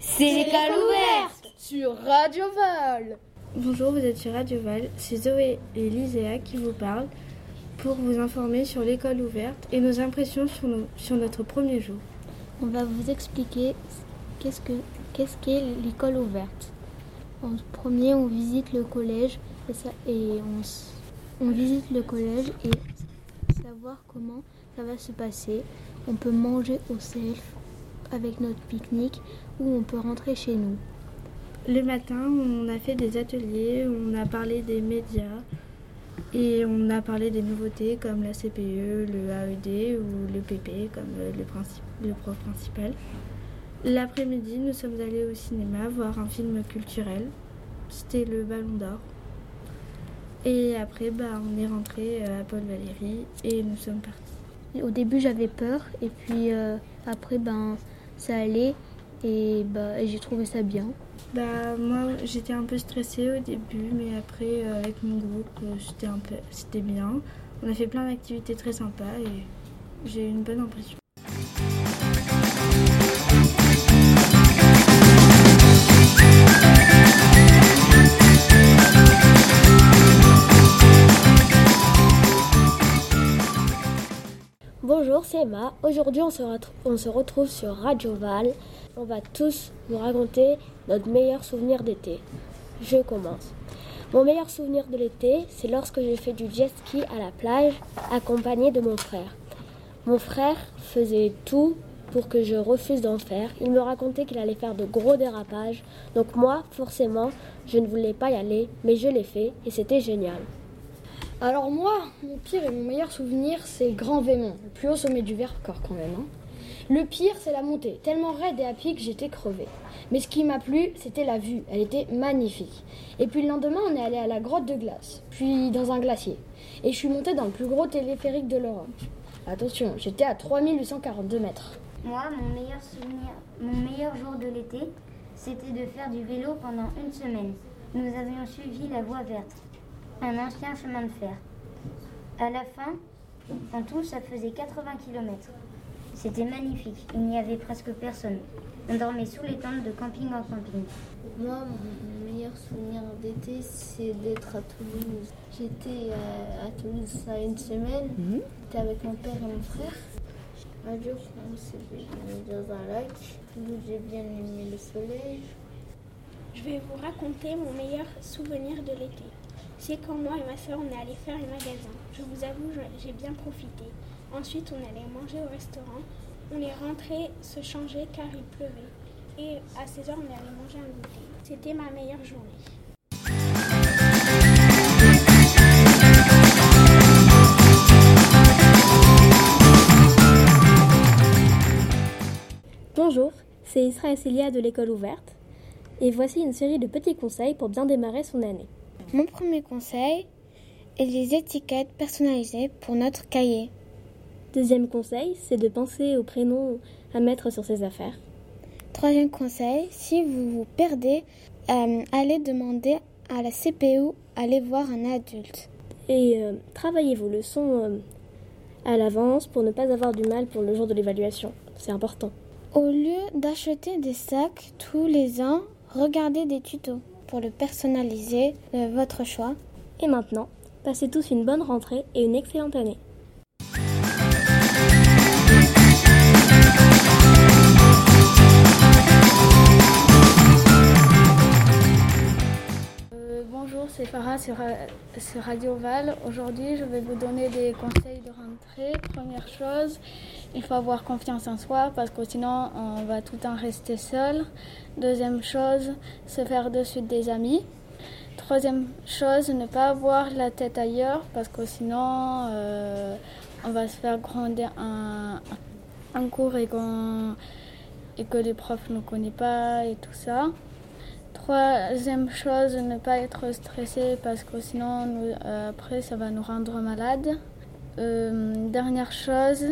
C'est l'école ouverte sur Radio Val. Bonjour, vous êtes sur Radio Val. C'est Zoé et Liséa qui vous parlent pour vous informer sur l'école ouverte et nos impressions sur, nos- sur notre premier jour. On va vous expliquer qu'est-ce que qu'est-ce qu'est l'école ouverte. En premier, on visite le collège et, ça- et on, visite le collège et savoir comment ça va se passer. On peut manger au self avec notre pique-nique ou on peut rentrer chez nous. Le matin, on a fait des ateliers, on a parlé des médias et on a parlé des nouveautés comme la CPE, le AED ou le PP comme le, le prof principal. L'après-midi, nous sommes allés au cinéma voir un film culturel. C'était le Ballon d'Or. Et après, bah, on est rentré euh, à Paul Valéry et nous sommes partis. Au début, j'avais peur et puis euh, après, ben, ça allait et, bah, j'ai trouvé ça bien. Bah moi j'étais un peu stressée au début mais après euh, avec mon groupe c'était un peu c'était bien. On a fait plein d'activités très sympas et j'ai eu une bonne impression. Aujourd'hui, on se, retr- on se retrouve sur Radio Val. On va tous nous raconter notre meilleur souvenir d'été. Je commence. Mon meilleur souvenir de l'été, c'est lorsque j'ai fait du jet ski à la plage, accompagné de mon frère. Mon frère faisait tout pour que je refuse d'en faire. Il me racontait qu'il allait faire de gros dérapages. Donc moi, forcément, je ne voulais pas y aller, mais je l'ai fait et c'était génial. Alors moi, mon pire et mon meilleur souvenir, c'est Grand Vémont, le plus haut sommet du Vercors quand même. hein. Le pire, c'est la montée, tellement raide et à pic, j'étais crevée. Mais ce qui m'a plu, c'était la vue, elle était magnifique. Et puis le lendemain, on est allé à la grotte de glace, puis dans un glacier. Et je suis montée dans le plus gros téléphérique de l'Europe. Attention, j'étais à 3842 mètres. Moi, mon meilleur souvenir, mon meilleur jour de l'été, c'était de faire du vélo pendant une semaine. Nous avions suivi la voie verte, un ancien chemin de fer. À la fin, en tout, ça faisait 80 km. C'était magnifique, il n'y avait presque personne. On dormait sous les tentes de camping en camping. Moi, mon meilleur souvenir d'été, c'est d'être à Toulouse. J'étais euh, à Toulouse ça une semaine. J'étais avec mon père et mon frère. Un jour, on s'est baigné dans un lac. Toulouse, j'ai bien aimé le soleil. Je vais vous raconter mon meilleur souvenir de l'été. C'est quand moi et ma soeur on est allé faire les magasins. Je vous avoue, j'ai bien profité. Ensuite, on allait manger au restaurant. On est rentré se changer car il pleuvait. Et à 16h, on est allé manger un goûter. C'était ma meilleure journée. Bonjour, c'est Isra et Célia de l'école ouverte. Et voici une série de petits conseils pour bien démarrer son année. Mon premier conseil est les étiquettes personnalisées pour notre cahier. Deuxième conseil, c'est de penser au prénom à mettre sur ses affaires. Troisième conseil, si vous vous perdez, euh, allez demander à la CPU, allez voir un adulte. Et euh, travaillez vos leçons euh, à l'avance pour ne pas avoir du mal pour le jour de l'évaluation. C'est important. Au lieu d'acheter des sacs tous les ans, regardez des tutos pour le personnaliser de votre choix. Et maintenant, passez tous une bonne rentrée et une excellente année. C'est Farah sur, Ra- sur Radio Val. Aujourd'hui, je vais vous donner des conseils de rentrée. Première chose, il faut avoir confiance en soi parce que sinon, on va tout le temps rester seul. Deuxième chose, se faire de suite des amis. Troisième chose, ne pas avoir la tête ailleurs parce que sinon, euh, on va se faire gronder un, cours et, et que les profs ne connaissent pas et tout ça. Troisième chose, ne pas être stressé parce que sinon, euh, après, ça va nous rendre malades. Euh, dernière chose,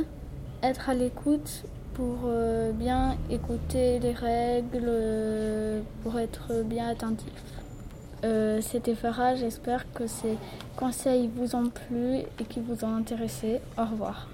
être à l'écoute pour euh, bien écouter les règles, pour être bien attentif. C'était Farah, j'espère que ces conseils vous ont plu et qui vous ont intéressé. Au revoir.